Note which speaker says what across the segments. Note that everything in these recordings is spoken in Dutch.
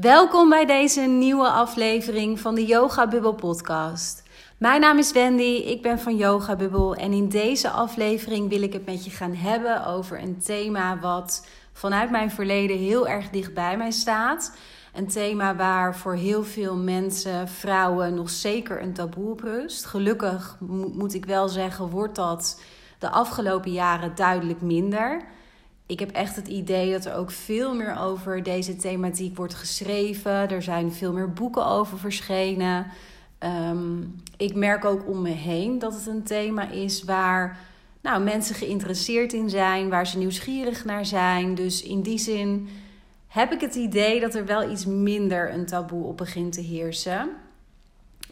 Speaker 1: Welkom bij deze nieuwe aflevering van de Yoga Bubble podcast. Mijn naam is Wendy, ik ben van Yoga Bubble en in deze aflevering wil ik het met je gaan hebben over een thema wat vanuit mijn verleden heel erg dicht bij mij staat. Een thema waar voor heel veel mensen, vrouwen, nog zeker een taboe op rust. Gelukkig moet ik wel zeggen, wordt dat de afgelopen jaren duidelijk minder ik heb echt het idee dat er ook veel meer over deze thematiek wordt geschreven. Er zijn veel meer boeken over verschenen. Ehm, ik merk ook om me heen dat het een thema is waar nou, mensen geïnteresseerd in zijn, waar ze nieuwsgierig naar zijn. Dus in die zin heb ik het idee dat er wel iets minder een taboe op begint te heersen.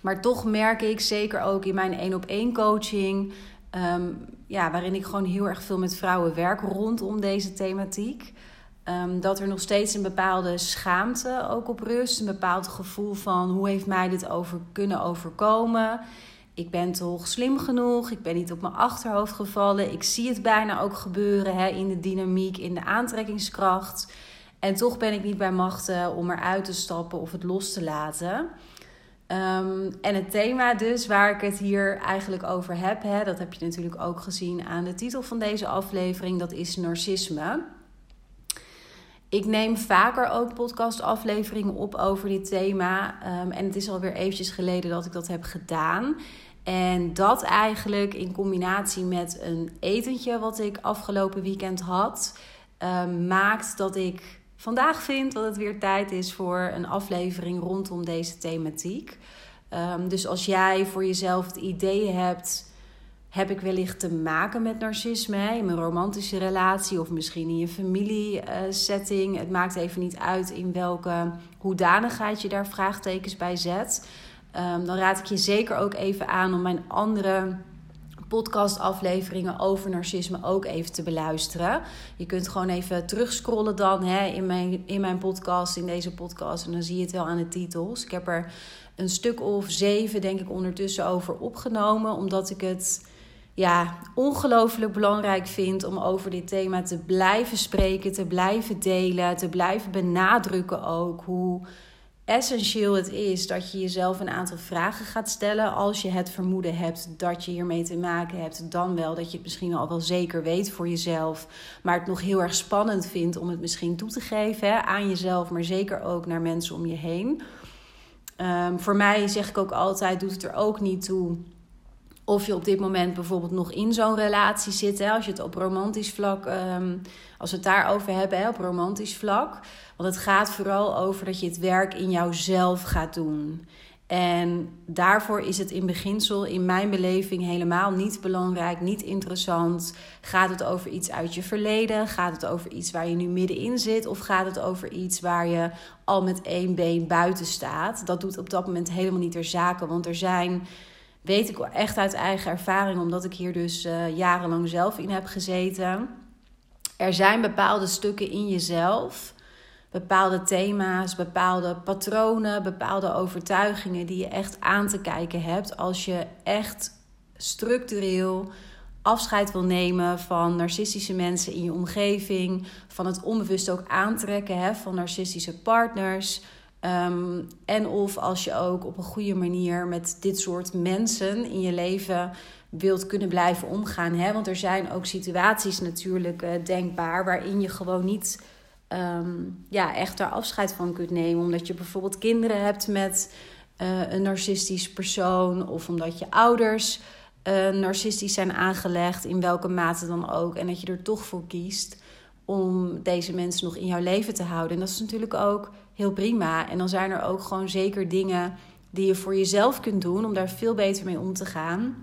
Speaker 1: Maar toch merk ik, zeker ook in mijn één op één coaching, Ehm, ja, waarin ik gewoon heel erg veel met vrouwen werk rondom deze thematiek. Um, dat er nog steeds een bepaalde schaamte ook op rust. Een bepaald gevoel van hoe heeft mij dit over kunnen overkomen. Ik ben toch slim genoeg. Ik ben niet op mijn achterhoofd gevallen. Ik zie het bijna ook gebeuren hè, in de dynamiek, in de aantrekkingskracht. En toch ben ik niet bij machten om eruit te stappen of het los te laten. Ehm, en het thema dus waar ik het hier eigenlijk over heb, hè, dat heb je natuurlijk ook gezien aan de titel van deze aflevering, dat is narcisme. Ik neem vaker ook podcastafleveringen op over dit thema. Um, en het is alweer eventjes geleden dat ik dat heb gedaan. En dat eigenlijk in combinatie met een etentje wat ik afgelopen weekend had, um, maakt dat ik vandaag vind dat het weer tijd is voor een aflevering rondom deze thematiek. Um, dus als jij voor jezelf het idee hebt, heb ik wellicht te maken met narcisme in mijn romantische relatie of misschien in je familiesetting. Uh, het maakt even niet uit in welke hoedanigheid je daar vraagtekens bij zet. Um, dan raad ik je zeker ook even aan om mijn andere podcastafleveringen over narcisme ook even te beluisteren. Je kunt gewoon even terugscrollen dan hè, in, mijn, in mijn podcast, in deze podcast. En dan zie je het wel aan de titels. Ik heb er een stuk of zeven, denk ik, ondertussen over opgenomen. Omdat ik het ja, ongelooflijk belangrijk vind om over dit thema te blijven spreken, te blijven delen, te blijven benadrukken ook hoe essentieel het is dat je jezelf een aantal vragen gaat stellen. Als je het vermoeden hebt dat je hiermee te maken hebt, dan wel dat je het misschien al wel zeker weet voor jezelf. Maar het nog heel erg spannend vindt om het misschien toe te geven hè, aan jezelf, maar zeker ook naar mensen om je heen. Um, voor mij zeg ik ook altijd: doet het er ook niet toe of je op dit moment bijvoorbeeld nog in zo'n relatie zit. Hè, als je het op romantisch vlak, um, als we het daarover hebben, hè, op romantisch vlak. Want het gaat vooral over dat je het werk in jouzelf gaat doen. En daarvoor is het in beginsel, in mijn beleving, helemaal niet belangrijk, niet interessant. Gaat het over iets uit je verleden? Gaat het over iets waar je nu middenin zit? Of gaat het over iets waar je al met één been buiten staat? Dat doet op dat moment helemaal niet ter zake, want er zijn weet ik echt uit eigen ervaring, omdat ik hier dus uh, jarenlang zelf in heb gezeten. Er zijn bepaalde stukken in jezelf, bepaalde thema's, bepaalde patronen, bepaalde overtuigingen die je echt aan te kijken hebt als je echt structureel afscheid wil nemen van narcistische mensen in je omgeving, van het onbewust ook aantrekken hè, van narcistische partners. Ehm, en of als je ook op een goede manier met dit soort mensen in je leven wilt kunnen blijven omgaan. Hè? Want er zijn ook situaties natuurlijk uh, denkbaar waarin je gewoon niet um, ja, echt daar afscheid van kunt nemen. Omdat je bijvoorbeeld kinderen hebt met uh, een narcistisch persoon, of omdat je ouders uh, narcistisch zijn aangelegd, in welke mate dan ook. En dat je er toch voor kiest om deze mensen nog in jouw leven te houden. En dat is natuurlijk ook heel prima. En dan zijn er ook gewoon zeker dingen die je voor jezelf kunt doen om daar veel beter mee om te gaan.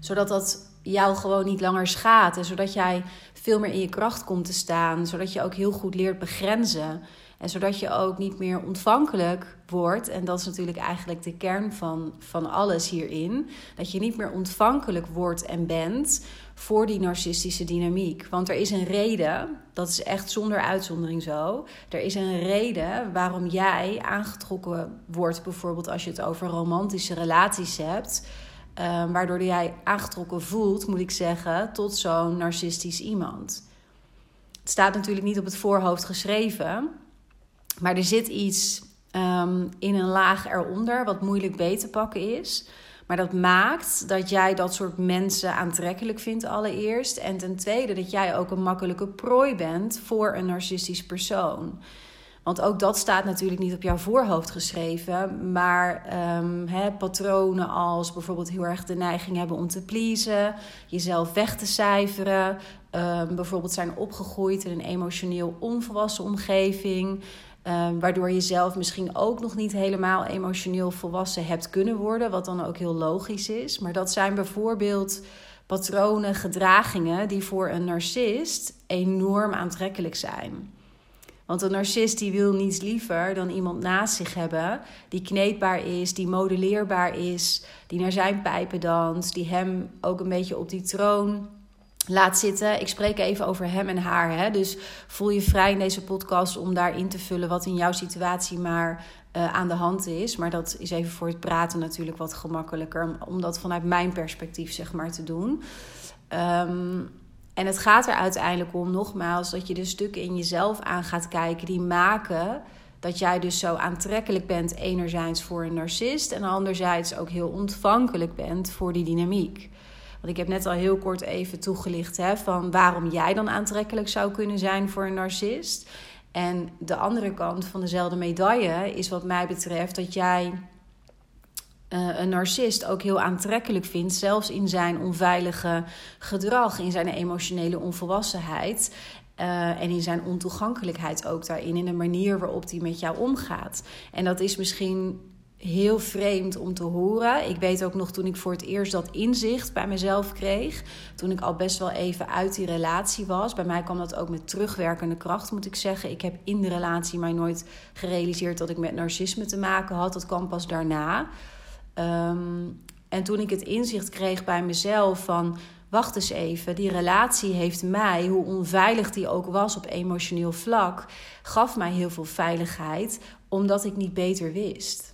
Speaker 1: Zodat dat jou gewoon niet langer schaadt. En zodat jij veel meer in je kracht komt te staan. Zodat je ook heel goed leert begrenzen. En zodat je ook niet meer ontvankelijk wordt. En dat is natuurlijk eigenlijk de kern van, van alles hierin. Dat je niet meer ontvankelijk wordt en bent voor die narcistische dynamiek. Want er is een reden, dat is echt zonder uitzondering zo. Er is een reden waarom jij aangetrokken wordt, bijvoorbeeld als je het over romantische relaties hebt. Um, waardoor jij aangetrokken voelt, moet ik zeggen, tot zo'n narcistisch iemand. Het staat natuurlijk niet op het voorhoofd geschreven. Maar er zit iets ehm, in een laag eronder wat moeilijk beter te pakken is. Maar dat maakt dat jij dat soort mensen aantrekkelijk vindt allereerst. En ten tweede dat jij ook een makkelijke prooi bent voor een narcistisch persoon. Want ook dat staat natuurlijk niet op jouw voorhoofd geschreven. Maar um, patronen als bijvoorbeeld heel erg de neiging hebben om te pleasen, jezelf weg te cijferen. Um, bijvoorbeeld zijn opgegroeid in een emotioneel onvolwassen omgeving. Um, waardoor je zelf misschien ook nog niet helemaal emotioneel volwassen hebt kunnen worden. Wat dan ook heel logisch is. Maar dat zijn bijvoorbeeld patronen, gedragingen die voor een narcist enorm aantrekkelijk zijn. Want een narcist die wil niets liever dan iemand naast zich hebben die kneedbaar is, die modelleerbaar is, die naar zijn pijpen danst, die hem ook een beetje op die troon laat zitten. Ik spreek even over hem en haar. Hè? Dus voel je vrij in deze podcast om daarin te vullen wat in jouw situatie maar uh, aan de hand is. Maar dat is even voor het praten natuurlijk wat gemakkelijker. Om dat vanuit mijn perspectief zeg maar te doen. Um, en het gaat er uiteindelijk om, nogmaals, dat je de stukken in jezelf aan gaat kijken die maken dat jij dus zo aantrekkelijk bent, enerzijds voor een narcist en anderzijds ook heel ontvankelijk bent voor die dynamiek. Want ik heb net al heel kort even toegelicht hè, van waarom jij dan aantrekkelijk zou kunnen zijn voor een narcist. En de andere kant van dezelfde medaille is wat mij betreft dat jij uh, een narcist ook heel aantrekkelijk vindt, zelfs in zijn onveilige gedrag, in zijn emotionele onvolwassenheid. Uh, en in zijn ontoegankelijkheid ook daarin, in de manier waarop hij met jou omgaat. En dat is misschien heel vreemd om te horen. Ik weet ook nog toen ik voor het eerst dat inzicht bij mezelf kreeg, toen ik al best wel even uit die relatie was. Bij mij kwam dat ook met terugwerkende kracht, moet ik zeggen. Ik heb in de relatie mij nooit gerealiseerd dat ik met narcisme te maken had. Dat kwam pas daarna. Um, en toen ik het inzicht kreeg bij mezelf van... wacht eens even, die relatie heeft mij, hoe onveilig die ook was op emotioneel vlak... gaf mij heel veel veiligheid, omdat ik niet beter wist.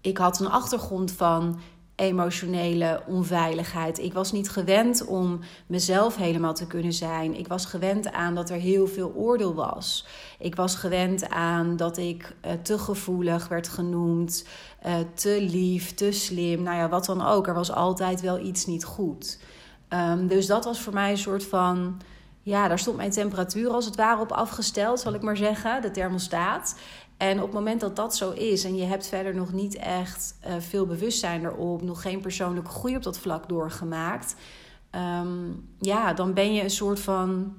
Speaker 1: Ik had een achtergrond van emotionele onveiligheid. Ik was niet gewend om mezelf helemaal te kunnen zijn. Ik was gewend aan dat er heel veel oordeel was. Ik was gewend aan dat ik uh, te gevoelig werd genoemd, uh, te lief, te slim. Nou ja, wat dan ook. Er was altijd wel iets niet goed. Um, dus dat was voor mij een soort van. Ja, daar stond mijn temperatuur als het ware op afgesteld, zal ik maar zeggen, de thermostaat. En op het moment dat dat zo is en je hebt verder nog niet echt uh, veel bewustzijn erop, nog geen persoonlijke groei op dat vlak doorgemaakt, um, ja, dan ben je een soort van,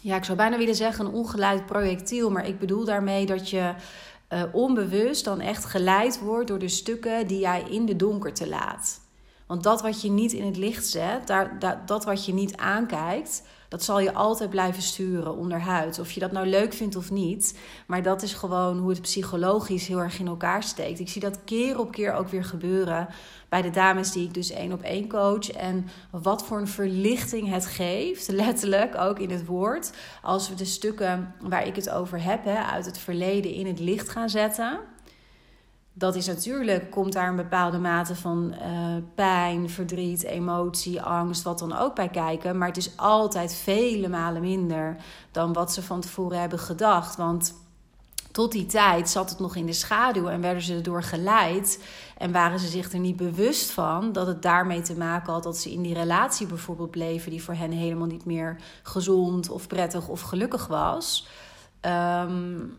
Speaker 1: ja, ik zou bijna willen zeggen een ongeleid projectiel, maar ik bedoel daarmee dat je uh, onbewust dan echt geleid wordt door de stukken die jij in de donkerte laat. Want dat wat je niet in het licht zet, daar, dat, dat wat je niet aankijkt, dat zal je altijd blijven sturen onderhuid. Of je dat nou leuk vindt of niet. Maar dat is gewoon hoe het psychologisch heel erg in elkaar steekt. Ik zie dat keer op keer ook weer gebeuren bij de dames die ik dus één op één coach. En wat voor een verlichting het geeft, letterlijk ook in het woord. Als we de stukken waar ik het over heb, hè, uit het verleden in het licht gaan zetten dat is natuurlijk, komt daar een bepaalde mate van uh, pijn, verdriet, emotie, angst, wat dan ook bij kijken. Maar het is altijd vele malen minder dan wat ze van tevoren hebben gedacht. Want tot die tijd zat het nog in de schaduw en werden ze erdoor geleid. En waren ze zich er niet bewust van dat het daarmee te maken had dat ze in die relatie bijvoorbeeld bleven, die voor hen helemaal niet meer gezond of prettig of gelukkig was. Um,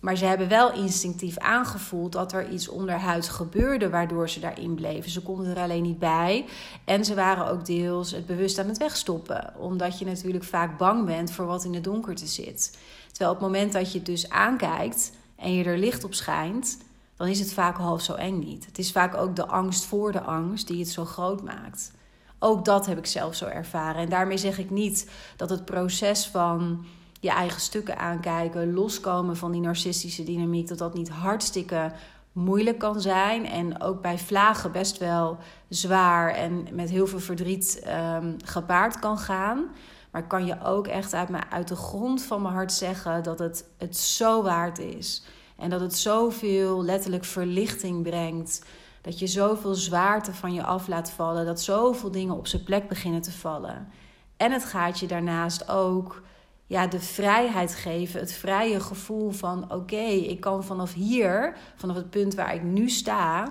Speaker 1: maar ze hebben wel instinctief aangevoeld dat er iets onderhuids gebeurde waardoor ze daarin bleven. Ze konden er alleen niet bij. En ze waren ook deels het bewust aan het wegstoppen. Omdat je natuurlijk vaak bang bent voor wat in de donkerte zit. Terwijl op het moment dat je het dus aankijkt en je er licht op schijnt, dan is het vaak half zo eng niet. Het is vaak ook de angst voor de angst die het zo groot maakt. Ook dat heb ik zelf zo ervaren. En daarmee zeg ik niet dat het proces van je eigen stukken aankijken, loskomen van die narcistische dynamiek, dat dat niet hartstikke moeilijk kan zijn. En ook bij vlagen best wel zwaar en met heel veel verdriet um, gepaard kan gaan. Maar kan je ook echt uit, mijn, uit de grond van mijn hart zeggen dat het het zo waard is. En dat het zoveel letterlijk verlichting brengt. Dat je zoveel zwaarte van je af laat vallen. Dat zoveel dingen op zijn plek beginnen te vallen. En het gaat je daarnaast ook ja, de vrijheid geven, het vrije gevoel van oké, ik kan vanaf hier, vanaf het punt waar ik nu sta,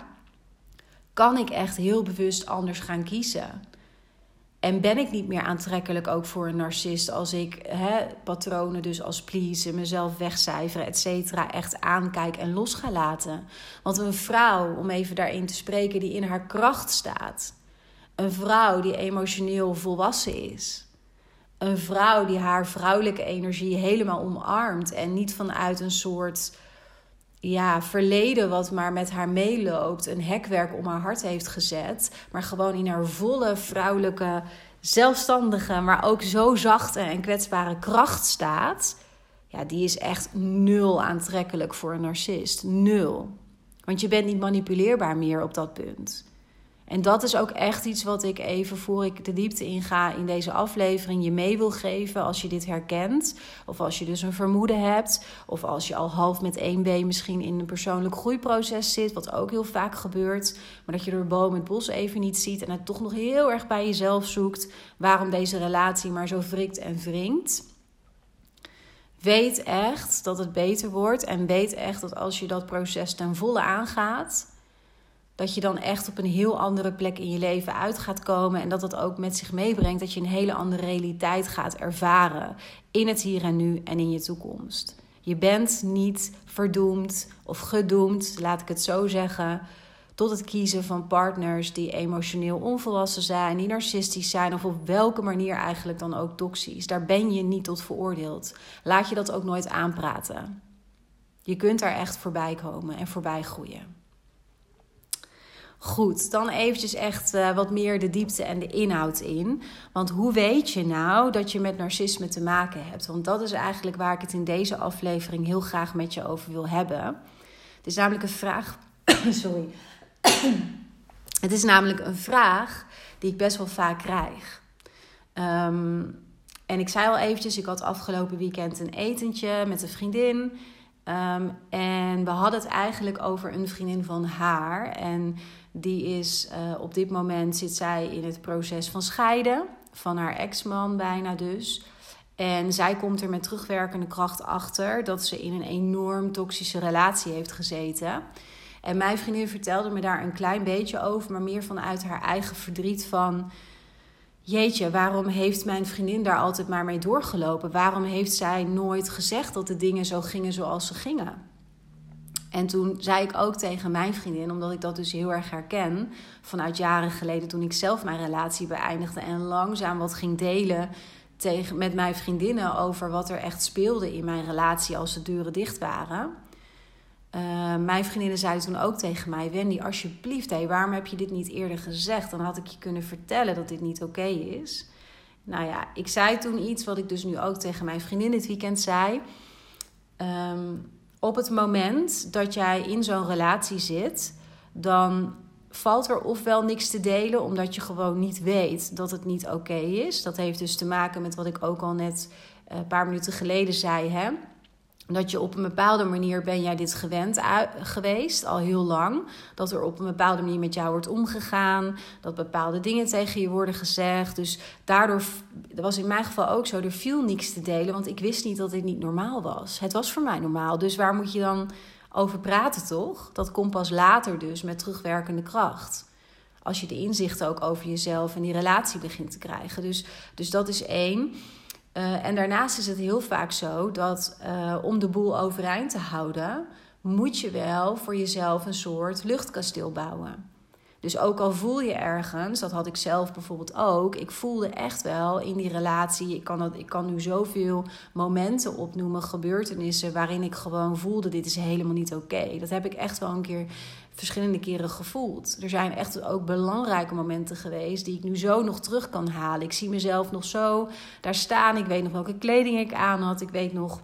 Speaker 1: kan ik echt heel bewust anders gaan kiezen. En ben ik niet meer aantrekkelijk ook voor een narcist als ik hè, patronen dus als pleasen, mezelf wegcijferen, et cetera, echt aankijk en los ga laten. Want een vrouw, om even daarin te spreken, die in haar kracht staat. Een vrouw die emotioneel volwassen is. Een vrouw die haar vrouwelijke energie helemaal omarmt en niet vanuit een soort ja, verleden wat maar met haar meeloopt, een hekwerk om haar hart heeft gezet, maar gewoon in haar volle vrouwelijke, zelfstandige, maar ook zo zachte en kwetsbare kracht staat, ja, die is echt nul aantrekkelijk voor een narcist. Nul. Want je bent niet manipuleerbaar meer op dat punt. En dat is ook echt iets wat ik even voor ik de diepte inga in deze aflevering je mee wil geven als je dit herkent. Of als je dus een vermoeden hebt. Of als je al half met één been misschien in een persoonlijk groeiproces zit. Wat ook heel vaak gebeurt. Maar dat je door boom het bos even niet ziet. En het toch nog heel erg bij jezelf zoekt. Waarom deze relatie maar zo wrikt en wringt. Weet echt dat het beter wordt. En weet echt dat als je dat proces ten volle aangaat dat je dan echt op een heel andere plek in je leven uit gaat komen. En dat dat ook met zich meebrengt dat je een hele andere realiteit gaat ervaren. In het hier en nu en in je toekomst. Je bent niet verdoemd of gedoemd, laat ik het zo zeggen. Tot het kiezen van partners die emotioneel onvolwassen zijn, die narcistisch zijn of op welke manier eigenlijk dan ook toxisch. Daar ben je niet tot veroordeeld. Laat je dat ook nooit aanpraten. Je kunt daar echt voorbij komen en voorbij groeien. Goed, dan eventjes echt uh, wat meer de diepte en de inhoud in. Want hoe weet je nou dat je met narcisme te maken hebt? Want dat is eigenlijk waar ik het in deze aflevering heel graag met je over wil hebben. Het is namelijk een vraag. Sorry. het is namelijk een vraag die ik best wel vaak krijg. Um, en ik zei al eventjes, ik had afgelopen weekend een etentje met een vriendin. Um, en we hadden het eigenlijk over een vriendin van haar. En die is uh, op dit moment zit zij in het proces van scheiden van haar ex-man bijna dus. En zij komt er met terugwerkende kracht achter dat ze in een enorm toxische relatie heeft gezeten. En mijn vriendin vertelde me daar een klein beetje over, maar meer vanuit haar eigen verdriet van jeetje, waarom heeft mijn vriendin daar altijd maar mee doorgelopen? Waarom heeft zij nooit gezegd dat de dingen zo gingen zoals ze gingen? En toen zei ik ook tegen mijn vriendin, omdat ik dat dus heel erg herken vanuit jaren geleden toen ik zelf mijn relatie beëindigde en langzaam wat ging delen tegen, met mijn vriendinnen over wat er echt speelde in mijn relatie als de deuren dicht waren. Uh, mijn vriendinnen zeiden toen ook tegen mij: Wendy, alsjeblieft, waarom heb je dit niet eerder gezegd? Dan had ik je kunnen vertellen dat dit niet oké is. Nou ja, ik zei toen iets wat ik dus nu ook tegen mijn vriendin dit weekend zei. Um, op het moment dat jij in zo'n relatie zit, dan valt er ofwel niks te delen omdat je gewoon niet weet dat het niet oké is. Dat heeft dus te maken met wat ik ook al net eh, een paar minuten geleden zei. Hè? Dat je op een bepaalde manier ben jij dit gewend geweest, al heel lang. Dat er op een bepaalde manier met jou wordt omgegaan. Dat bepaalde dingen tegen je worden gezegd. Dus daardoor, was in mijn geval ook zo, er viel niks te delen. Want ik wist niet dat dit niet normaal was. Het was voor mij normaal. Dus waar moet je dan over praten, toch? Dat komt pas later dus met terugwerkende kracht. Als je de inzichten ook over jezelf en die relatie begint te krijgen. Dus, dus dat is één. Uh, en daarnaast is het heel vaak zo dat uh, om de boel overeind te houden, moet je wel voor jezelf een soort luchtkasteel bouwen. Dus ook al voel je ergens, dat had ik zelf bijvoorbeeld ook. Ik voelde echt wel in die relatie. Ik kan, dat, ik kan nu zoveel momenten opnoemen, gebeurtenissen. waarin ik gewoon voelde: dit is helemaal niet oké. Dat heb ik echt wel een keer verschillende keren gevoeld. Er zijn echt ook belangrijke momenten geweest die ik nu zo nog terug kan halen. Ik zie mezelf nog zo daar staan. Ik weet nog welke kleding ik aan had. Ik weet nog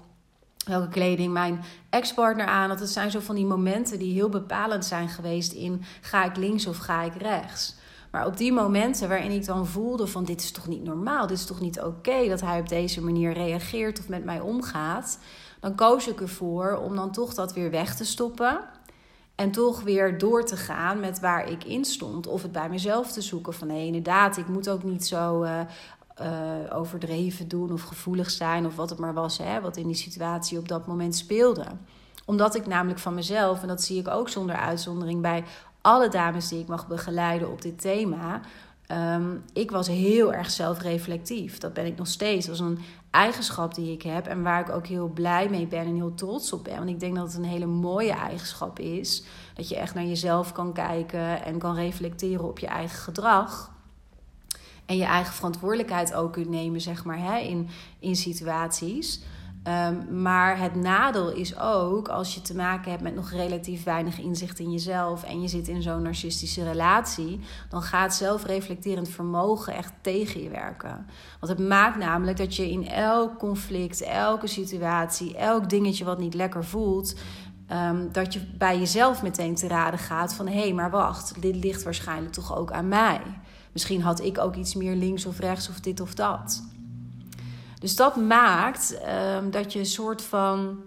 Speaker 1: welke kleding mijn ex-partner aan had. Het zijn zo van die momenten die heel bepalend zijn geweest in ga ik links of ga ik rechts. Maar op die momenten waarin ik dan voelde van dit is toch niet normaal, dit is toch niet oké dat hij op deze manier reageert of met mij omgaat, dan koos ik ervoor om dan toch dat weer weg te stoppen. En toch weer door te gaan met waar ik in stond. Of het bij mezelf te zoeken van nee, inderdaad, ik moet ook niet zo uh, overdreven doen of gevoelig zijn of wat het maar was, hè, wat in die situatie op dat moment speelde. Omdat ik namelijk van mezelf, en dat zie ik ook zonder uitzondering bij alle dames die ik mag begeleiden op dit thema, Um, ik was heel erg zelfreflectief. Dat ben ik nog steeds. Dat is een eigenschap die ik heb en waar ik ook heel blij mee ben en heel trots op ben. Want ik denk dat het een hele mooie eigenschap is. Dat je echt naar jezelf kan kijken en kan reflecteren op je eigen gedrag. En je eigen verantwoordelijkheid ook kunt nemen, zeg maar, hè, in, in situaties. Um, maar het nadeel is ook als je te maken hebt met nog relatief weinig inzicht in jezelf en je zit in zo'n narcistische relatie, dan gaat zelfreflecterend vermogen echt tegen je werken. Want het maakt namelijk dat je in elk conflict, elke situatie, elk dingetje wat niet lekker voelt, um, dat je bij jezelf meteen te raden gaat van hé, hey, maar wacht, dit ligt waarschijnlijk toch ook aan mij. Misschien had ik ook iets meer links of rechts of dit of dat. Dus dat maakt um, dat je een soort van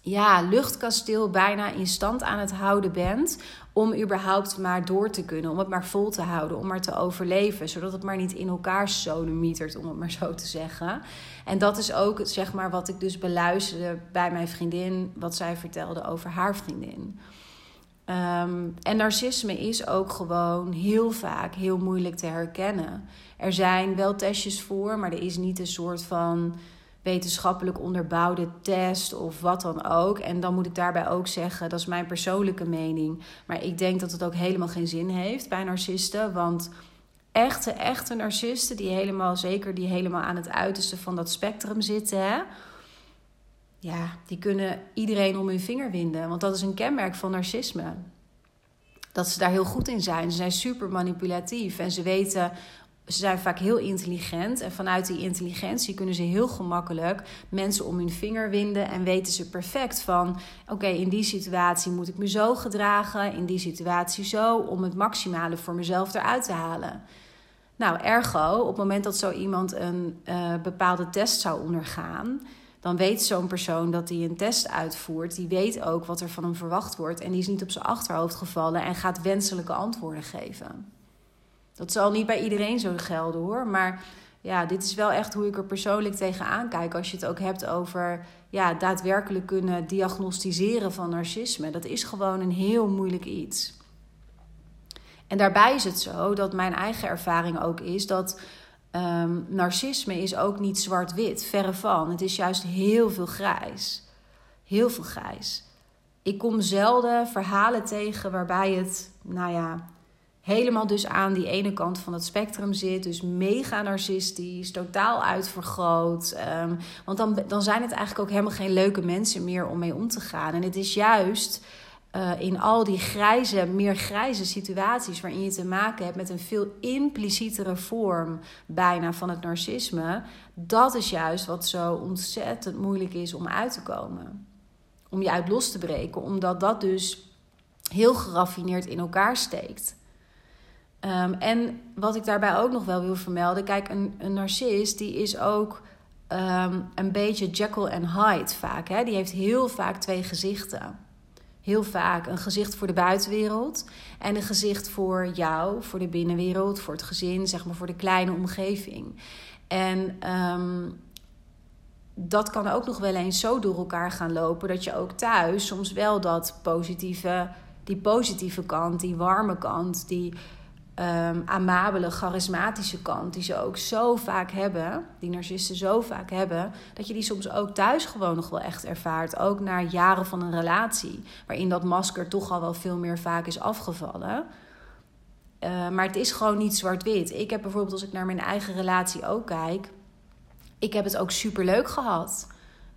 Speaker 1: ja, luchtkasteel bijna in stand aan het houden bent. Om überhaupt maar door te kunnen, om het maar vol te houden, om maar te overleven. Zodat het maar niet in elkaar sodemietert, om het maar zo te zeggen. En dat is ook zeg maar, wat ik dus beluisterde bij mijn vriendin, wat zij vertelde over haar vriendin. Um, en narcisme is ook gewoon heel vaak heel moeilijk te herkennen. Er zijn wel testjes voor, maar er is niet een soort van wetenschappelijk onderbouwde test of wat dan ook. En dan moet ik daarbij ook zeggen, dat is mijn persoonlijke mening. Maar ik denk dat het ook helemaal geen zin heeft bij narcisten. Want echte, echte narcisten, die helemaal, zeker die helemaal aan het uiterste van dat spectrum zitten, hè, ja, die kunnen iedereen om hun vinger winden. Want dat is een kenmerk van narcisme. Dat ze daar heel goed in zijn. Ze zijn super manipulatief en ze weten ze zijn vaak heel intelligent. En vanuit die intelligentie kunnen ze heel gemakkelijk mensen om hun vinger winden. En weten ze perfect van: oké, in die situatie moet ik me zo gedragen. In die situatie zo. Om het maximale voor mezelf eruit te halen. Nou, ergo, op het moment dat zo iemand een uh, bepaalde test zou ondergaan. Dan weet zo'n persoon dat hij een test uitvoert. Die weet ook wat er van hem verwacht wordt. En die is niet op zijn achterhoofd gevallen en gaat wenselijke antwoorden geven. Dat zal niet bij iedereen zo gelden hoor. Maar ja, dit is wel echt hoe ik er persoonlijk tegenaan kijk. Als je het ook hebt over ja, daadwerkelijk kunnen diagnosticeren van narcisme. Dat is gewoon een heel moeilijk iets. En daarbij is het zo dat mijn eigen ervaring ook is dat um, narcisme is ook niet zwart-wit. Verre van. Het is juist heel veel grijs. Heel veel grijs. Ik kom zelden verhalen tegen waarbij het, nou ja, helemaal dus aan die ene kant van het spectrum zit. Dus mega narcistisch, totaal uitvergroot. Um, want dan, dan zijn het eigenlijk ook helemaal geen leuke mensen meer om mee om te gaan. En het is juist uh, in al die grijze, meer grijze situaties waarin je te maken hebt met een veel implicietere vorm bijna van het narcisme. Dat is juist wat zo ontzettend moeilijk is om uit te komen. Om je uit los te breken, omdat dat dus heel geraffineerd in elkaar steekt. Um, en wat ik daarbij ook nog wel wil vermelden, kijk, een, een narcist die is ook um, een beetje Jekyll en Hyde vaak. Hè? Die heeft heel vaak twee gezichten. Heel vaak een gezicht voor de buitenwereld en een gezicht voor jou, voor de binnenwereld, voor het gezin, zeg maar voor de kleine omgeving. En um, dat kan ook nog wel eens zo door elkaar gaan lopen dat je ook thuis soms wel dat positieve, die positieve kant, die warme kant, die um, amabele, charismatische kant, die ze ook zo vaak hebben, die narcisten zo vaak hebben, dat je die soms ook thuis gewoon nog wel echt ervaart. Ook na jaren van een relatie, waarin dat masker toch al wel veel meer vaak is afgevallen. Uh, maar het is gewoon niet zwart-wit. Ik heb bijvoorbeeld, als ik naar mijn eigen relatie ook kijk, ik heb het ook super leuk gehad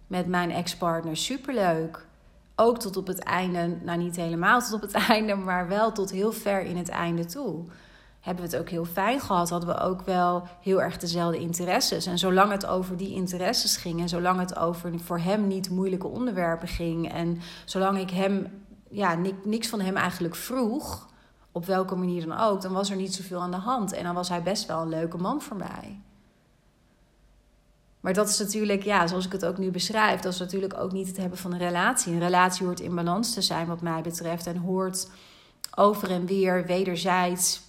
Speaker 1: met mijn ex-partner. Superleuk. Ook tot op het einde, nou niet helemaal tot op het einde, maar wel tot heel ver in het einde toe hebben we het ook heel fijn gehad. Hadden we ook wel heel erg dezelfde interesses. En zolang het over die interesses ging en zolang het over voor hem niet moeilijke onderwerpen ging en zolang ik hem, ja, niks van hem eigenlijk vroeg, op welke manier dan ook, dan was er niet zoveel aan de hand. En dan was hij best wel een leuke man voor mij. Maar dat is natuurlijk, ja, zoals ik het ook nu beschrijf, dat is natuurlijk ook niet het hebben van een relatie. Een relatie hoort in balans te zijn, wat mij betreft, en hoort over en weer wederzijds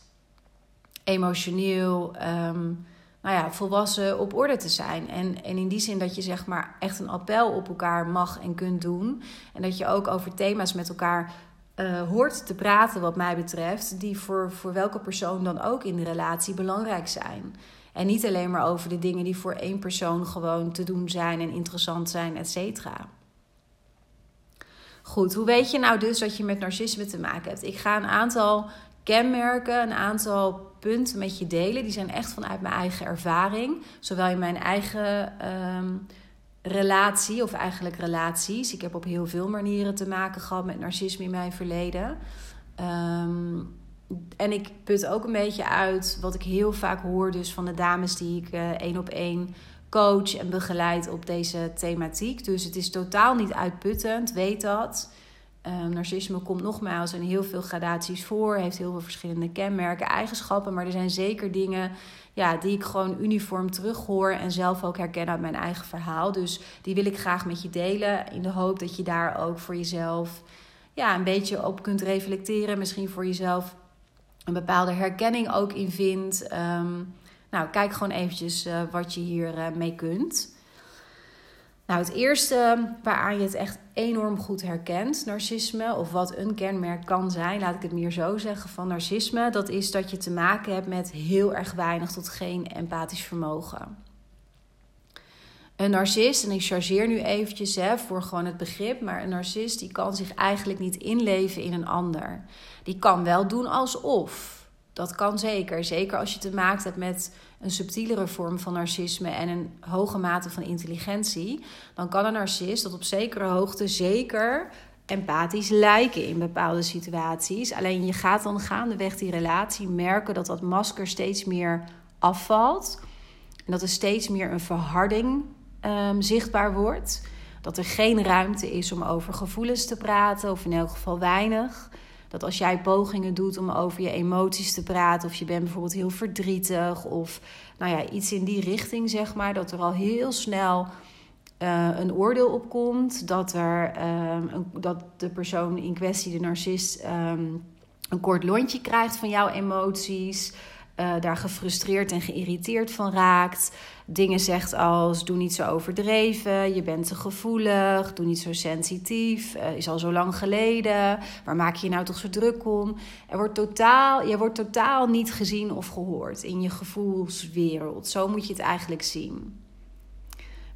Speaker 1: emotioneel, um, nou ja, volwassen op orde te zijn. En, en in die zin dat je zeg maar echt een appel op elkaar mag en kunt doen. En dat je ook over thema's met elkaar uh, hoort te praten, wat mij betreft, die voor, voor welke persoon dan ook in de relatie belangrijk zijn. En niet alleen maar over de dingen die voor één persoon gewoon te doen zijn en interessant zijn, et cetera. Goed, hoe weet je nou dus dat je met narcisme te maken hebt? Ik ga een aantal kenmerken, een aantal punten met je delen. Die zijn echt vanuit mijn eigen ervaring. Zowel in mijn eigen ehm, relatie, of eigenlijk relaties. Ik heb op heel veel manieren te maken gehad met narcisme in mijn verleden. Ehm, en ik put ook een beetje uit wat ik heel vaak hoor, dus van de dames die ik uh, één op één coach en begeleid op deze thematiek. Dus het is totaal niet uitputtend, weet dat. Um, narcisme komt nogmaals in heel veel gradaties voor, heeft heel veel verschillende kenmerken, eigenschappen, maar er zijn zeker dingen ja, die ik gewoon uniform terughoor en zelf ook herken uit mijn eigen verhaal. Dus die wil ik graag met je delen in de hoop dat je daar ook voor jezelf ja, een beetje op kunt reflecteren, misschien voor jezelf een bepaalde herkenning ook in vindt. Ehm, nou, kijk gewoon eventjes uh, wat je hier uh, mee kunt. Nou, het eerste waaraan je het echt enorm goed herkent, narcisme, of wat een kenmerk kan zijn, laat ik het meer zo zeggen, van narcisme, dat is dat je te maken hebt met heel erg weinig tot geen empathisch vermogen. Een narcist, en ik chargeer nu eventjes hè, voor gewoon het begrip, maar een narcist die kan zich eigenlijk niet inleven in een ander. Die kan wel doen alsof. Dat kan zeker. Zeker als je te maken hebt met een subtielere vorm van narcisme en een hoge mate van intelligentie. Dan kan een narcist tot op zekere hoogte zeker empathisch lijken in bepaalde situaties. Alleen je gaat dan gaandeweg die relatie merken dat dat masker steeds meer afvalt. En dat er steeds meer een verharding um, zichtbaar wordt. Dat er geen ruimte is om over gevoelens te praten, of in elk geval weinig. Dat als jij pogingen doet om over je emoties te praten, of je bent bijvoorbeeld heel verdrietig, of nou ja, iets in die richting, zeg maar, dat er al heel snel uh, een oordeel opkomt. Dat, er, een, dat de persoon in kwestie, de narcist, um, een kort lontje krijgt van jouw emoties. Uh, daar gefrustreerd en geïrriteerd van raakt. Dingen zegt als: doe niet zo overdreven, je bent te gevoelig, doe niet zo sensitief, uh, is al zo lang geleden, waar maak je je nou toch zo druk om? Er wordt totaal, je wordt totaal niet gezien of gehoord in je gevoelswereld. Zo moet je het eigenlijk zien.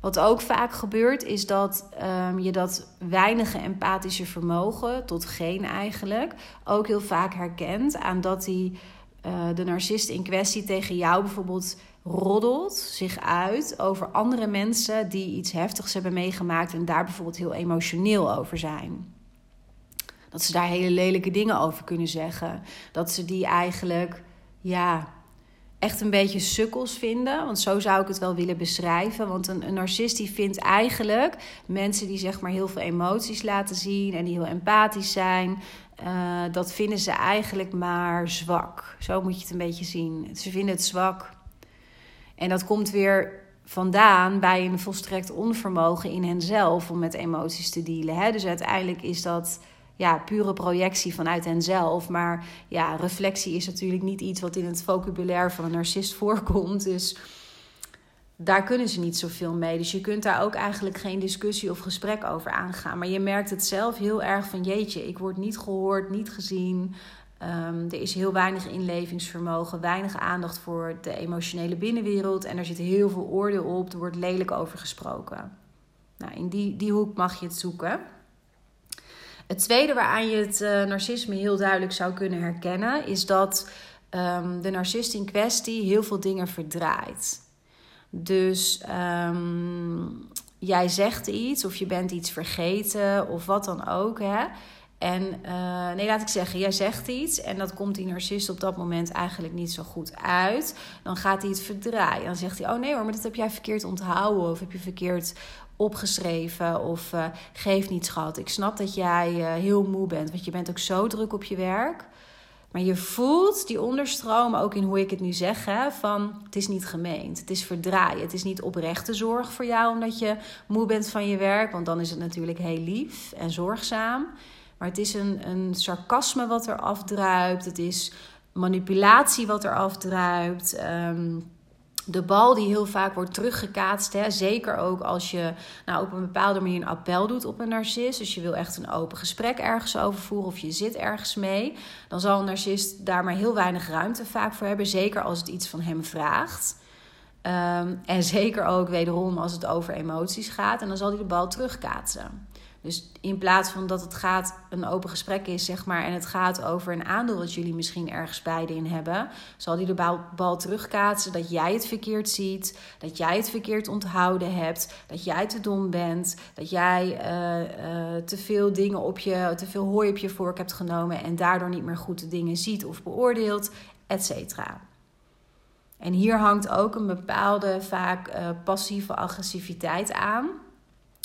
Speaker 1: Wat ook vaak gebeurt, is dat um, je dat weinige empathische vermogen, tot geen eigenlijk, ook heel vaak herkent aan dat die uh, de narcist in kwestie tegen jou bijvoorbeeld roddelt zich uit over andere mensen die iets heftigs hebben meegemaakt en daar bijvoorbeeld heel emotioneel over zijn. Dat ze daar hele lelijke dingen over kunnen zeggen. Dat ze die eigenlijk, ja, echt een beetje sukkels vinden. Want zo zou ik het wel willen beschrijven. Want een, narcist die vindt eigenlijk mensen die zeg maar heel veel emoties laten zien en die heel empathisch zijn. Uh, dat vinden ze eigenlijk maar zwak. Zo moet je het een beetje zien. Ze vinden het zwak. En dat komt weer vandaan bij een volstrekt onvermogen in henzelf om met emoties te dealen. Hè? Dus uiteindelijk is dat ja, pure projectie vanuit henzelf. Maar ja, reflectie is natuurlijk niet iets wat in het vocabulaire van een narcist voorkomt. Dus daar kunnen ze niet zoveel mee. Dus je kunt daar ook eigenlijk geen discussie of gesprek over aangaan. Maar je merkt het zelf heel erg van jeetje, ik word niet gehoord, niet gezien. Um, er is heel weinig inlevingsvermogen, weinig aandacht voor de emotionele binnenwereld. En er zit heel veel oordeel op, er wordt lelijk over gesproken. Nou, in die, die hoek mag je het zoeken. Het tweede waaraan je het uh, narcisme heel duidelijk zou kunnen herkennen, is dat um, de narcist in kwestie heel veel dingen verdraait. Dus um, jij zegt iets of je bent iets vergeten of wat dan ook. Hè? En uh, nee, laat ik zeggen, jij zegt iets en dat komt die narcist op dat moment eigenlijk niet zo goed uit. Dan gaat hij het verdraaien. Dan zegt hij: Oh nee hoor, maar dat heb jij verkeerd onthouden of heb je verkeerd opgeschreven of uh, geef niet schat. Ik snap dat jij uh, heel moe bent, want je bent ook zo druk op je werk. Maar je voelt die onderstroom ook in hoe ik het nu zeg: hè, van het is niet gemeend, het is verdraaien, het is niet oprechte zorg voor jou omdat je moe bent van je werk, want dan is het natuurlijk heel lief en zorgzaam. Maar het is een, een sarcasme wat er afdruipt, het is manipulatie wat er afdruipt. Um, de bal die heel vaak wordt teruggekaatst. Hè, zeker ook als je nou, op een bepaalde manier een appel doet op een narcist. Dus je wil echt een open gesprek ergens over voeren of je zit ergens mee. Dan zal een narcist daar maar heel weinig ruimte vaak voor hebben. Zeker als het iets van hem vraagt. Ehm, en zeker ook wederom als het over emoties gaat. En dan zal hij de bal terugkaatsen. Dus in plaats van dat het gaat een open gesprek is, zeg maar, en het gaat over een aandeel dat jullie misschien ergens beide in hebben, zal hij de bal, terugkaatsen dat jij het verkeerd ziet, dat jij het verkeerd onthouden hebt, dat jij te dom bent, dat jij uh, uh, te veel dingen op je, te veel hooi op je vork hebt genomen en daardoor niet meer goed de dingen ziet of beoordeelt, et cetera. En hier hangt ook een bepaalde vaak uh, passieve agressiviteit aan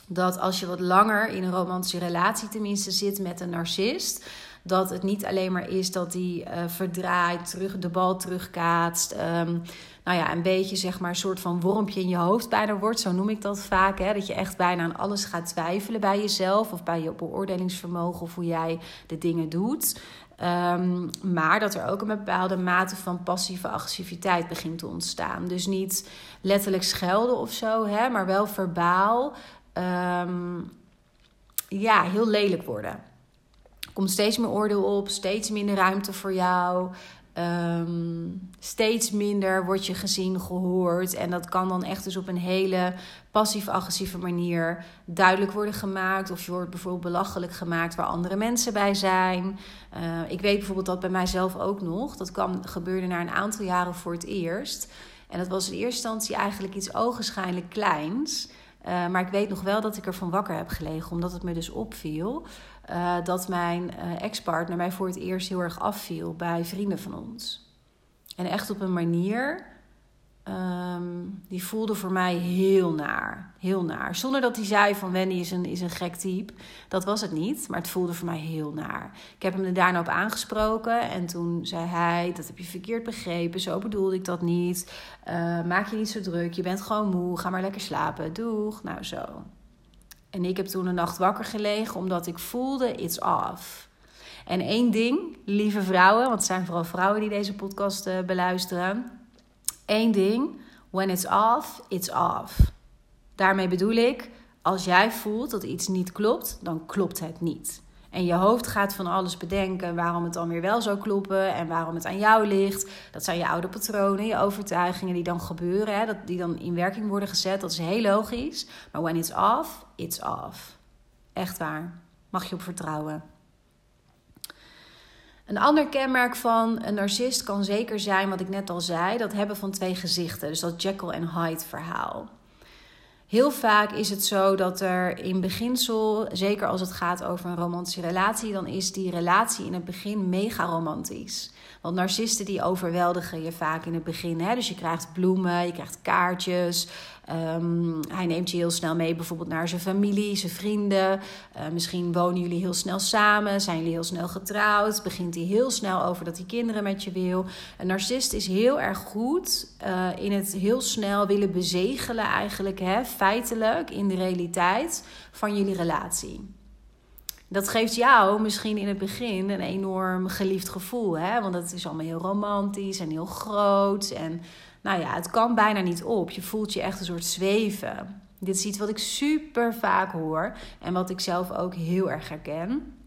Speaker 1: dat als je wat langer in een romantische relatie tenminste zit met een narcist, dat het niet alleen maar is dat hij uh, verdraait, terug, de bal terugkaatst. Um, nou ja, een beetje zeg maar een soort van wormpje in je hoofd bijna wordt. Zo noem ik dat vaak. Hè? Dat je echt bijna aan alles gaat twijfelen bij jezelf of bij je beoordelingsvermogen of hoe jij de dingen doet. Um, maar dat er ook een bepaalde mate van passieve agressiviteit begint te ontstaan. Dus niet letterlijk schelden of zo, hè, maar wel verbaal um, ja, heel lelijk worden. Er komt steeds meer oordeel op, steeds minder ruimte voor jou. Um, steeds minder word je gezien, gehoord. En dat kan dan echt dus op een hele passief-agressieve manier duidelijk worden gemaakt. Of je wordt bijvoorbeeld belachelijk gemaakt waar andere mensen bij zijn. Uh, ik weet bijvoorbeeld dat bij mijzelf ook nog. Dat kwam, gebeurde na een aantal jaren voor het eerst. En dat was in eerste instantie eigenlijk iets ogenschijnlijk kleins. Uh, maar ik weet nog wel dat ik ervan wakker heb gelegen, omdat het me dus opviel uh, dat mijn uh, ex-partner mij voor het eerst heel erg afviel bij vrienden van ons. En echt op een manier Um, die voelde voor mij heel naar. Heel naar. Zonder dat hij zei van Wendy is een, is een gek type. Dat was het niet. Maar het voelde voor mij heel naar. Ik heb hem er daarna op aangesproken. En toen zei hij, dat heb je verkeerd begrepen. Zo bedoelde ik dat niet. Uh, maak je niet zo druk. Je bent gewoon moe. Ga maar lekker slapen. Doeg. Nou zo. En ik heb toen een nacht wakker gelegen. Omdat ik voelde, it's off. En één ding, lieve vrouwen. Want het zijn vooral vrouwen die deze podcast uh, beluisteren Eén ding, when it's off, it's off. Daarmee bedoel ik, als jij voelt dat iets niet klopt, dan klopt het niet. En je hoofd gaat van alles bedenken waarom het dan weer wel zou kloppen en waarom het aan jou ligt. Dat zijn je oude patronen, je overtuigingen die dan gebeuren, hè, dat, die dan in werking worden gezet. Dat is heel logisch. Maar when it's off, it's off. Echt waar. Mag je op vertrouwen. Een ander kenmerk van een narcist kan zeker zijn, wat ik net al zei, dat hebben van twee gezichten. Dus dat Jekyll en Hyde verhaal. Heel vaak is het zo dat er in beginsel, zeker als het gaat over een romantische relatie, dan is die relatie in het begin mega romantisch. Want narcisten die overweldigen je vaak in het begin. Hè? Dus je krijgt bloemen, je krijgt kaartjes. Um, hij neemt je heel snel mee bijvoorbeeld naar zijn familie, zijn vrienden. Uh, misschien wonen jullie heel snel samen, zijn jullie heel snel getrouwd. Begint hij heel snel over dat hij kinderen met je wil. Een narcist is heel erg goed uh, in het heel snel willen bezegelen eigenlijk, hè, feitelijk in de realiteit van jullie relatie. Dat geeft jou misschien in het begin een enorm geliefd gevoel. Hè? Want het is allemaal heel romantisch en heel groot. En nou ja, het kan bijna niet op. Je voelt je echt een soort zweven. Dit is iets wat ik super vaak hoor. En wat ik zelf ook heel erg herken.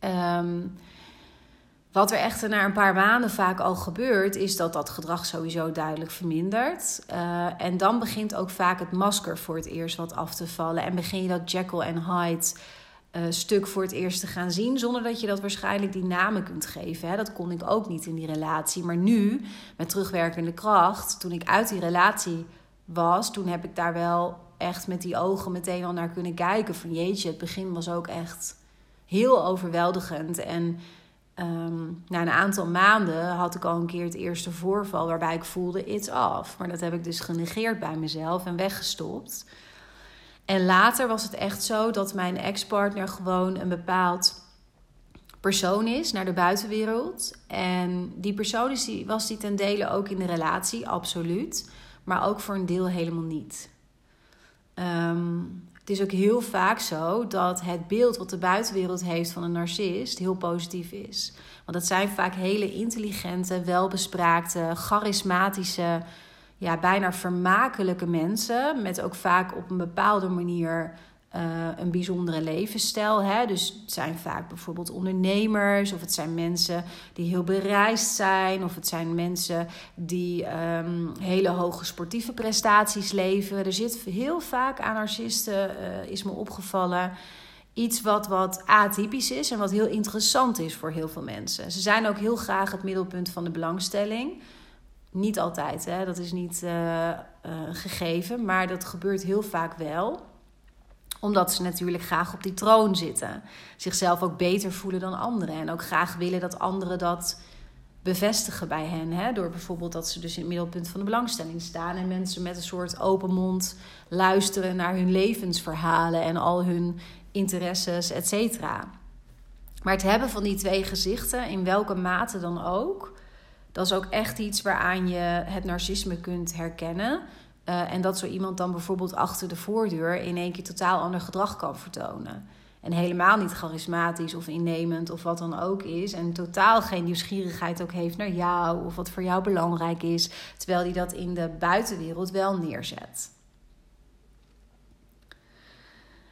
Speaker 1: Um, wat er echter na een paar maanden vaak al gebeurt, is dat dat gedrag sowieso duidelijk vermindert. Uh, en dan begint ook vaak het masker voor het eerst wat af te vallen. En begin je dat Jekyll en Hyde uh, stuk voor het eerst te gaan zien. Zonder dat je dat waarschijnlijk die namen kunt geven. Hè. Dat kon ik ook niet in die relatie. Maar nu, met terugwerkende kracht, toen ik uit die relatie was, toen heb ik daar wel echt met die ogen meteen al naar kunnen kijken. Van jeetje, het begin was ook echt heel overweldigend. En um, na een aantal maanden had ik al een keer het eerste voorval waarbij ik voelde: it's off. Maar dat heb ik dus genegeerd bij mezelf en weggestopt. En later was het echt zo dat mijn ex-partner gewoon een bepaald persoon is naar de buitenwereld. En die persoon was die ten dele ook in de relatie, absoluut. Maar ook voor een deel helemaal niet. Um, het is ook heel vaak zo dat het beeld wat de buitenwereld heeft van een narcist heel positief is. Want het zijn vaak hele intelligente, welbespraakte, charismatische ja, bijna vermakelijke mensen. Met ook vaak op een bepaalde manier uh, een bijzondere levensstijl. Hè? Dus het zijn vaak bijvoorbeeld ondernemers, of het zijn mensen die heel bereisd zijn, of het zijn mensen die um, hele hoge sportieve prestaties leveren. Er zit heel vaak aan narcisten, uh, is me opgevallen. Iets wat, wat atypisch is en wat heel interessant is voor heel veel mensen. Ze zijn ook heel graag het middelpunt van de belangstelling. Niet altijd, hè? dat is niet uh, gegeven, maar dat gebeurt heel vaak wel omdat ze natuurlijk graag op die troon zitten. Zichzelf ook beter voelen dan anderen. En ook graag willen dat anderen dat bevestigen bij hen. Hè? Door bijvoorbeeld dat ze dus in het middelpunt van de belangstelling staan. En mensen met een soort open mond luisteren naar hun levensverhalen en al hun interesses, et cetera. Maar het hebben van die twee gezichten, in welke mate dan ook, dat is ook echt iets waaraan je het narcisme kunt herkennen. Uh, en dat zo iemand dan bijvoorbeeld achter de voordeur in één keer totaal ander gedrag kan vertonen. En helemaal niet charismatisch of innemend of wat dan ook is. En totaal geen nieuwsgierigheid ook heeft naar jou of wat voor jou belangrijk is. Terwijl hij dat in de buitenwereld wel neerzet.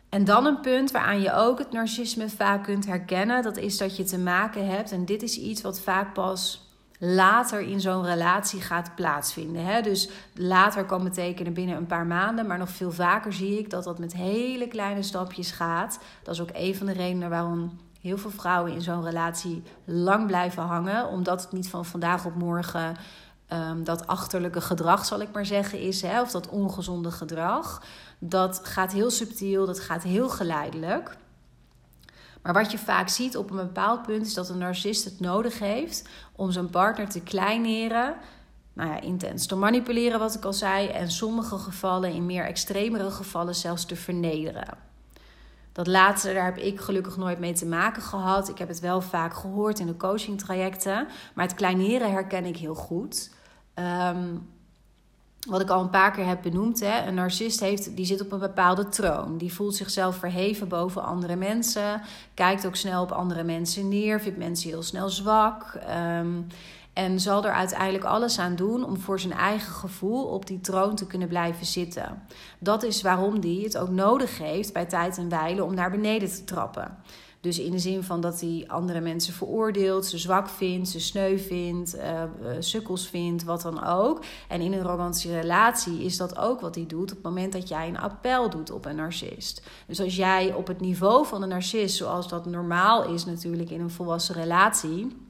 Speaker 1: En dan een punt waaraan je ook het narcisme vaak kunt herkennen. Dat is dat je te maken hebt. En dit is iets wat vaak pas later in zo'n relatie gaat plaatsvinden. Hè? Dus later kan betekenen binnen een paar maanden, maar nog veel vaker zie ik dat dat met hele kleine stapjes gaat. Dat is ook een van de redenen waarom heel veel vrouwen in zo'n relatie lang blijven hangen, omdat het niet van vandaag op morgen um, dat achterlijke gedrag, zal ik maar zeggen, is, hè? of dat ongezonde gedrag. Dat gaat heel subtiel, dat gaat heel geleidelijk. Maar wat je vaak ziet op een bepaald punt is dat een narcist het nodig heeft om zijn partner te kleineren. Nou ja, intens te manipuleren, wat ik al zei. En sommige gevallen, in meer extremere gevallen, zelfs te vernederen. Dat laatste, daar heb ik gelukkig nooit mee te maken gehad. Ik heb het wel vaak gehoord in de coachingtrajecten. Maar het kleineren herken ik heel goed. Um, wat ik al een paar keer heb benoemd, hè, een narcist heeft, die zit op een bepaalde troon. Die voelt zichzelf verheven boven andere mensen, kijkt ook snel op andere mensen neer, vindt mensen heel snel zwak. Um, en zal er uiteindelijk alles aan doen om voor zijn eigen gevoel op die troon te kunnen blijven zitten. Dat is waarom hij het ook nodig heeft bij tijd en wijle om naar beneden te trappen. Dus in de zin van dat hij andere mensen veroordeelt, ze zwak vindt, ze sneu vindt, uh, sukkels vindt, wat dan ook. En in een romantische relatie is dat ook wat hij doet op het moment dat jij een appel doet op een narcist. Dus als jij op het niveau van een narcist, zoals dat normaal is natuurlijk in een volwassen relatie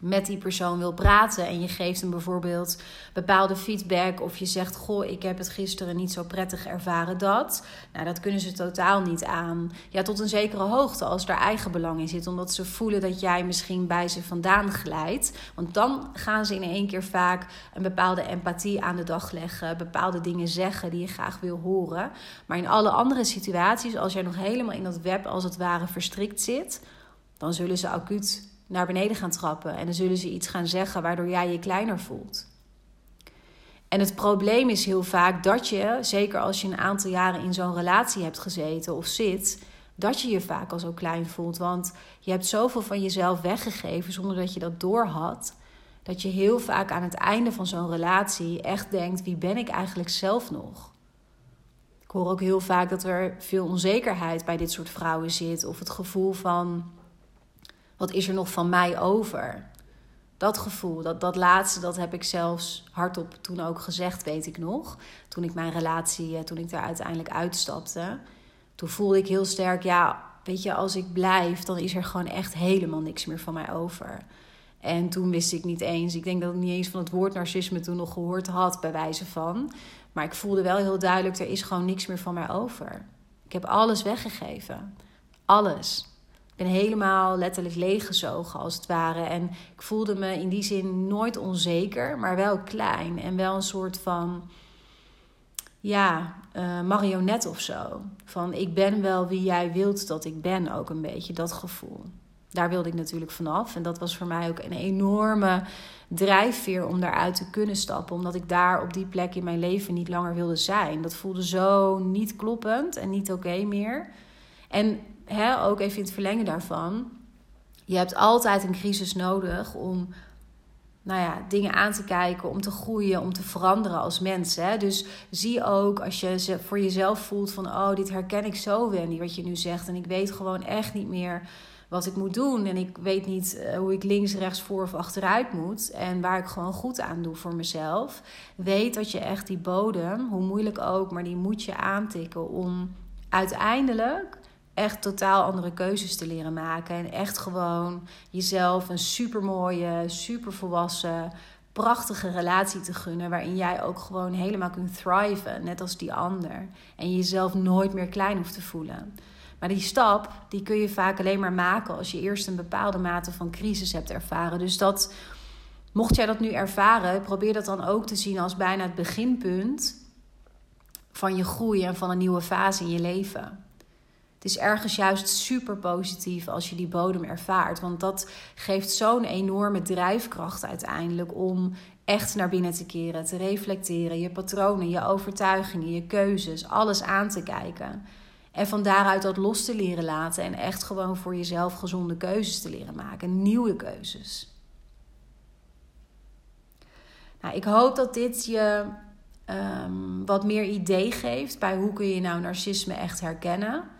Speaker 1: met die persoon wil praten en je geeft hem bijvoorbeeld bepaalde feedback of je zegt: Goh, ik heb het gisteren niet zo prettig ervaren dat. Nou, dat kunnen ze totaal niet aan. Ja, tot een zekere hoogte als er eigen belang in zit, omdat ze voelen dat jij misschien bij ze vandaan glijdt. Want dan gaan ze in één keer vaak een bepaalde empathie aan de dag leggen, bepaalde dingen zeggen die je graag wil horen. Maar in alle andere situaties, als jij nog helemaal in dat web als het ware verstrikt zit, dan zullen ze acuut naar beneden gaan trappen. En dan zullen ze iets gaan zeggen waardoor jij je kleiner voelt. En het probleem is heel vaak dat je, zeker als je een aantal jaren in zo'n relatie hebt gezeten of zit, dat je je vaak al zo klein voelt. Want je hebt zoveel van jezelf weggegeven zonder dat je dat doorhad. Dat je heel vaak aan het einde van zo'n relatie echt denkt: wie ben ik eigenlijk zelf nog? Ik hoor ook heel vaak dat er veel onzekerheid bij dit soort vrouwen zit. Of het gevoel van wat is er nog van mij over? Dat gevoel, dat, dat laatste, dat heb ik zelfs hardop toen ook gezegd, weet ik nog. Toen ik mijn relatie, eh, toen ik daar uiteindelijk uitstapte. Toen voelde ik heel sterk, ja, weet je, als ik blijf, dan is er gewoon echt helemaal niks meer van mij over. En toen wist ik niet eens, ik denk dat ik niet eens van het woord narcisme toen nog gehoord had, bij wijze van. Maar ik voelde wel heel duidelijk, er is gewoon niks meer van mij over. Ik heb alles weggegeven. Alles ben helemaal letterlijk leeggezogen als het ware. En ik voelde me in die zin nooit onzeker, maar wel klein. En wel een soort van, ja, uh, marionet of zo. Van ik ben wel wie jij wilt dat ik ben, ook een beetje dat gevoel. Daar wilde ik natuurlijk vanaf. En dat was voor mij ook een enorme drijfveer om daaruit te kunnen stappen. Omdat ik daar op die plek in mijn leven niet langer wilde zijn. Dat voelde zo niet kloppend en niet oké meer. En hè, ook even in het verlengen daarvan. Je hebt altijd een crisis nodig om nou ja, dingen aan te kijken, om te groeien, om te veranderen als mens. Hè? Dus zie ook als je voor jezelf voelt van, oh, dit herken ik zo, Wendy, wat je nu zegt. En ik weet gewoon echt niet meer wat ik moet doen. En ik weet niet eh, hoe ik links, rechts, voor of achteruit moet. En waar ik gewoon goed aan doe voor mezelf. Weet dat je echt die bodem, hoe moeilijk ook, maar die moet je aantikken om uiteindelijk echt totaal andere keuzes te leren maken. En echt gewoon jezelf een supermooie, supervolwassen, prachtige relatie te gunnen. Waarin jij ook gewoon helemaal kunt thriven, net als die ander. En jezelf nooit meer klein hoeft te voelen. Maar die stap, die kun je vaak alleen maar maken als je eerst een bepaalde mate van crisis hebt ervaren. Dus dat, mocht jij dat nu ervaren, probeer dat dan ook te zien als bijna het beginpunt van je groei en van een nieuwe fase in je leven. Het is ergens juist super positief als je die bodem ervaart. Want dat geeft zo'n enorme drijfkracht uiteindelijk om echt naar binnen te keren, te reflecteren, je patronen, je overtuigingen, je keuzes, alles aan te kijken. En van daaruit dat los te leren laten en echt gewoon voor jezelf gezonde keuzes te leren maken, nieuwe keuzes. Nou, ik hoop dat dit je um, wat meer idee geeft bij hoe kun je nou narcisme echt herkennen.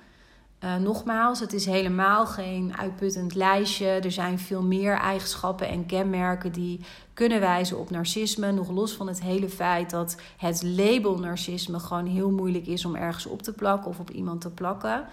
Speaker 1: Uh, nogmaals, het is helemaal geen uitputtend lijstje. Er zijn veel meer eigenschappen en kenmerken die kunnen wijzen op narcisme. Nog los van het hele feit dat het label narcisme gewoon heel moeilijk is om ergens op te plakken of op iemand te plakken.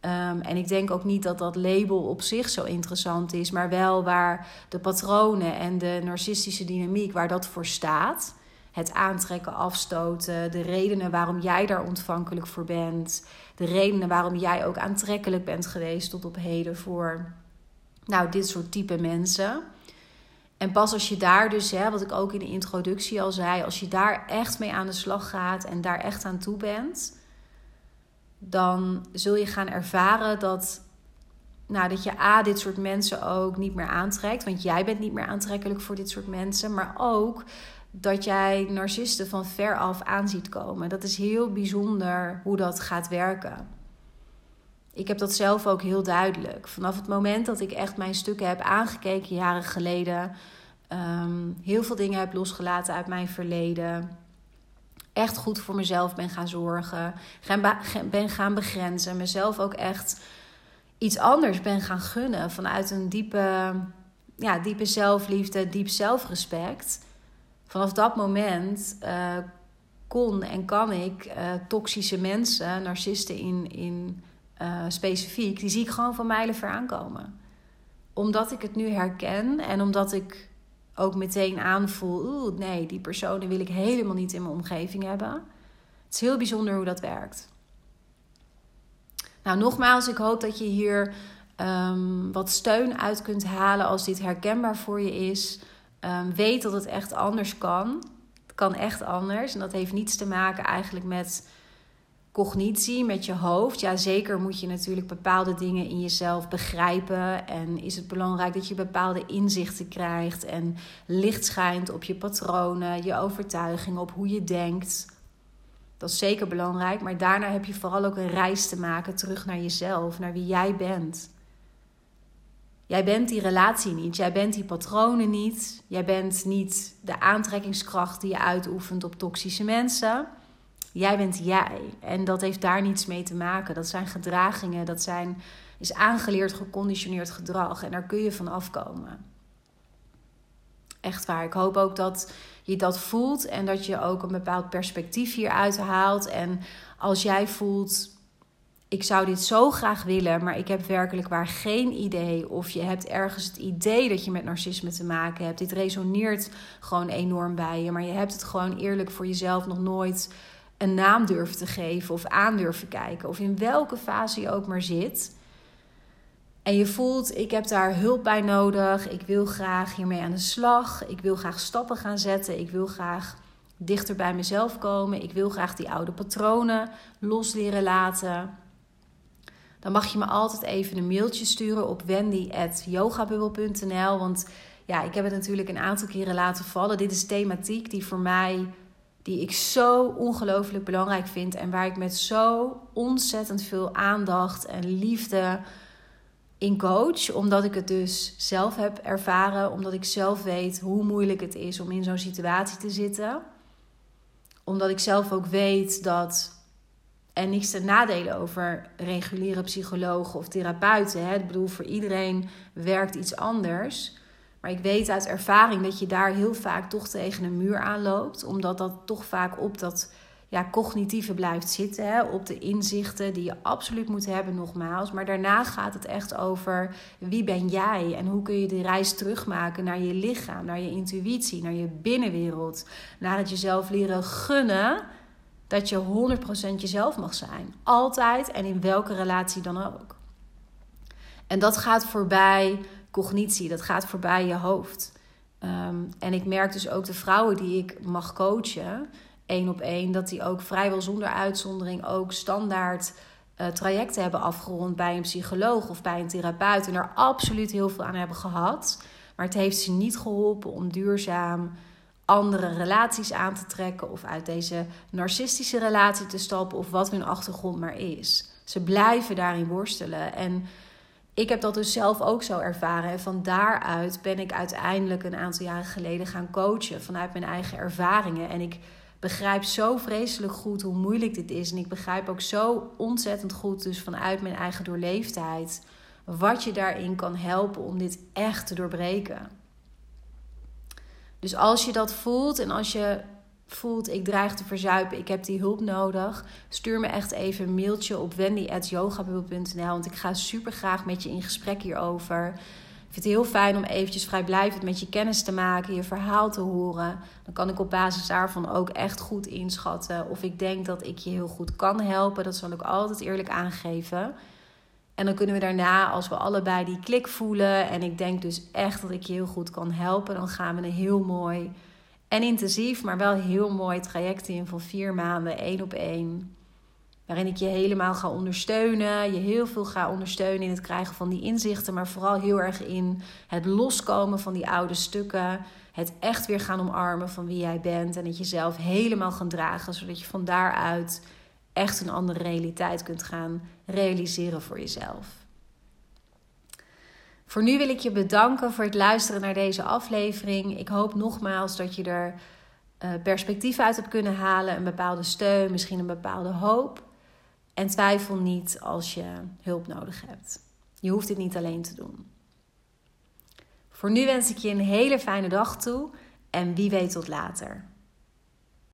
Speaker 1: Um, en ik denk ook niet dat dat label op zich zo interessant is, maar wel waar de patronen en de narcistische dynamiek, waar dat voor staat. Het aantrekken, afstoten, de redenen waarom jij daar ontvankelijk voor bent de redenen waarom jij ook aantrekkelijk bent geweest tot op heden voor nou, dit soort type mensen. En pas als je daar dus, hè, wat ik ook in de introductie al zei, als je daar echt mee aan de slag gaat en daar echt aan toe bent, dan zul je gaan ervaren dat, nou, dat je A, dit soort mensen ook niet meer aantrekt. Want jij bent niet meer aantrekkelijk voor dit soort mensen. Maar ook dat jij narcisten van ver af aan ziet komen. Dat is heel bijzonder hoe dat gaat werken. Ik heb dat zelf ook heel duidelijk. Vanaf het moment dat ik echt mijn stukken heb aangekeken jaren geleden, ehm, heel veel dingen heb losgelaten uit mijn verleden, echt goed voor mezelf ben gaan zorgen, ben gaan begrenzen, mezelf ook echt iets anders ben gaan gunnen vanuit een diepe, ja, diepe zelfliefde, diep zelfrespect vanaf dat moment uh, kon en kan ik uh, toxische mensen, narcisten in, in uh, specifiek, die zie ik gewoon van mijlen ver aankomen. Omdat ik het nu herken en omdat ik ook meteen aanvoel: oeh, nee, die personen wil ik helemaal niet in mijn omgeving hebben. Het is heel bijzonder hoe dat werkt. Nou, nogmaals, ik hoop dat je hier um, wat steun uit kunt halen als dit herkenbaar voor je is. Um, weet dat het echt anders kan. Het kan echt anders. En dat heeft niets te maken eigenlijk met cognitie, met je hoofd. Ja, zeker moet je natuurlijk bepaalde dingen in jezelf begrijpen. En is het belangrijk dat je bepaalde inzichten krijgt. En licht schijnt op je patronen, je overtuigingen, op hoe je denkt. Dat is zeker belangrijk. Maar daarna heb je vooral ook een reis te maken terug naar jezelf, naar wie jij bent. Jij bent die relatie niet, jij bent die patronen niet, jij bent niet de aantrekkingskracht die je uitoefent op toxische mensen. Jij bent jij en dat heeft daar niets mee te maken. Dat zijn gedragingen, dat zijn, is aangeleerd, geconditioneerd gedrag en daar kun je van afkomen. Echt waar. Ik hoop ook dat je dat voelt en dat je ook een bepaald perspectief hieruit haalt. En als jij voelt, ik zou dit zo graag willen, maar ik heb werkelijk waar geen idee. Of je hebt ergens het idee dat je met narcisme te maken hebt. Dit resoneert gewoon enorm bij je, maar je hebt het gewoon eerlijk voor jezelf nog nooit een naam durven te geven of aan durven kijken. Of in welke fase je ook maar zit. En je voelt, ik heb daar hulp bij nodig. Ik wil graag hiermee aan de slag. Ik wil graag stappen gaan zetten. Ik wil graag dichter bij mezelf komen. Ik wil graag die oude patronen los leren laten dan mag je me altijd even een mailtje sturen op wendy.yogabubbel.nl. Want ja, ik heb het natuurlijk een aantal keren laten vallen. Dit is thematiek die voor mij, die ik zo ongelooflijk belangrijk vind. En waar ik met zo ontzettend veel aandacht en liefde in coach, omdat ik het dus zelf heb ervaren, omdat ik zelf weet hoe moeilijk het is om in zo'n situatie te zitten. Omdat ik zelf ook weet dat en niks te nadelen over reguliere psychologen of therapeuten. Hè. Ik bedoel, voor iedereen werkt iets anders. Maar ik weet uit ervaring dat je daar heel vaak toch tegen een muur aanloopt. Omdat dat toch vaak op dat ja, cognitieve blijft zitten. Hè, op de inzichten die je absoluut moet hebben, nogmaals. Maar daarna gaat het echt over wie ben jij en hoe kun je de reis terugmaken naar je lichaam, naar je intuïtie, naar je binnenwereld. Naar het jezelf leren gunnen dat je 100% jezelf mag zijn. Altijd en in welke relatie dan ook. En dat gaat voorbij cognitie, dat gaat voorbij je hoofd. Ehm, en ik merk dus ook de vrouwen die ik mag coachen één op één, dat die ook vrijwel zonder uitzondering ook standaard uh, trajecten hebben afgerond bij een psycholoog of bij een therapeut en er absoluut heel veel aan hebben gehad. Maar het heeft ze niet geholpen om duurzaam andere relaties aan te trekken of uit deze narcistische relatie te stappen of wat hun achtergrond maar is. Ze blijven daarin worstelen en ik heb dat dus zelf ook zo ervaren. En van daaruit ben ik uiteindelijk een aantal jaren geleden gaan coachen vanuit mijn eigen ervaringen. En ik begrijp zo vreselijk goed hoe moeilijk dit is. En ik begrijp ook zo ontzettend goed, dus vanuit mijn eigen doorleefdheid, wat je daarin kan helpen om dit echt te doorbreken. Dus als je dat voelt en als je voelt, ik dreig te verzuipen, ik heb die hulp nodig, stuur me echt even een mailtje op wendy.yogabubble.nl, want ik ga super graag met je in gesprek hierover vind het heel fijn om eventjes vrijblijvend met je kennis te maken, je verhaal te horen. Dan kan ik op basis daarvan ook echt goed inschatten of ik denk dat ik je heel goed kan helpen. Dat zal ik altijd eerlijk aangeven. En dan kunnen we daarna, als we allebei die klik voelen en ik denk dus echt dat ik je heel goed kan helpen, dan gaan we een heel mooi en intensief, maar wel heel mooi traject in van vier maanden, één op één. Waarin ik je helemaal ga ondersteunen. Je heel veel ga ondersteunen in het krijgen van die inzichten. Maar vooral heel erg in het loskomen van die oude stukken. Het echt weer gaan omarmen van wie jij bent. En het jezelf helemaal gaan dragen. Zodat je van daaruit echt een andere realiteit kunt gaan realiseren voor jezelf. Voor nu wil ik je bedanken voor het luisteren naar deze aflevering. Ik hoop nogmaals dat je er eh, perspectief uit hebt kunnen halen. Een bepaalde steun, misschien een bepaalde hoop. En twijfel niet als je hulp nodig hebt. Je hoeft dit niet alleen te doen. Voor nu wens ik je een hele fijne dag toe en wie weet tot later.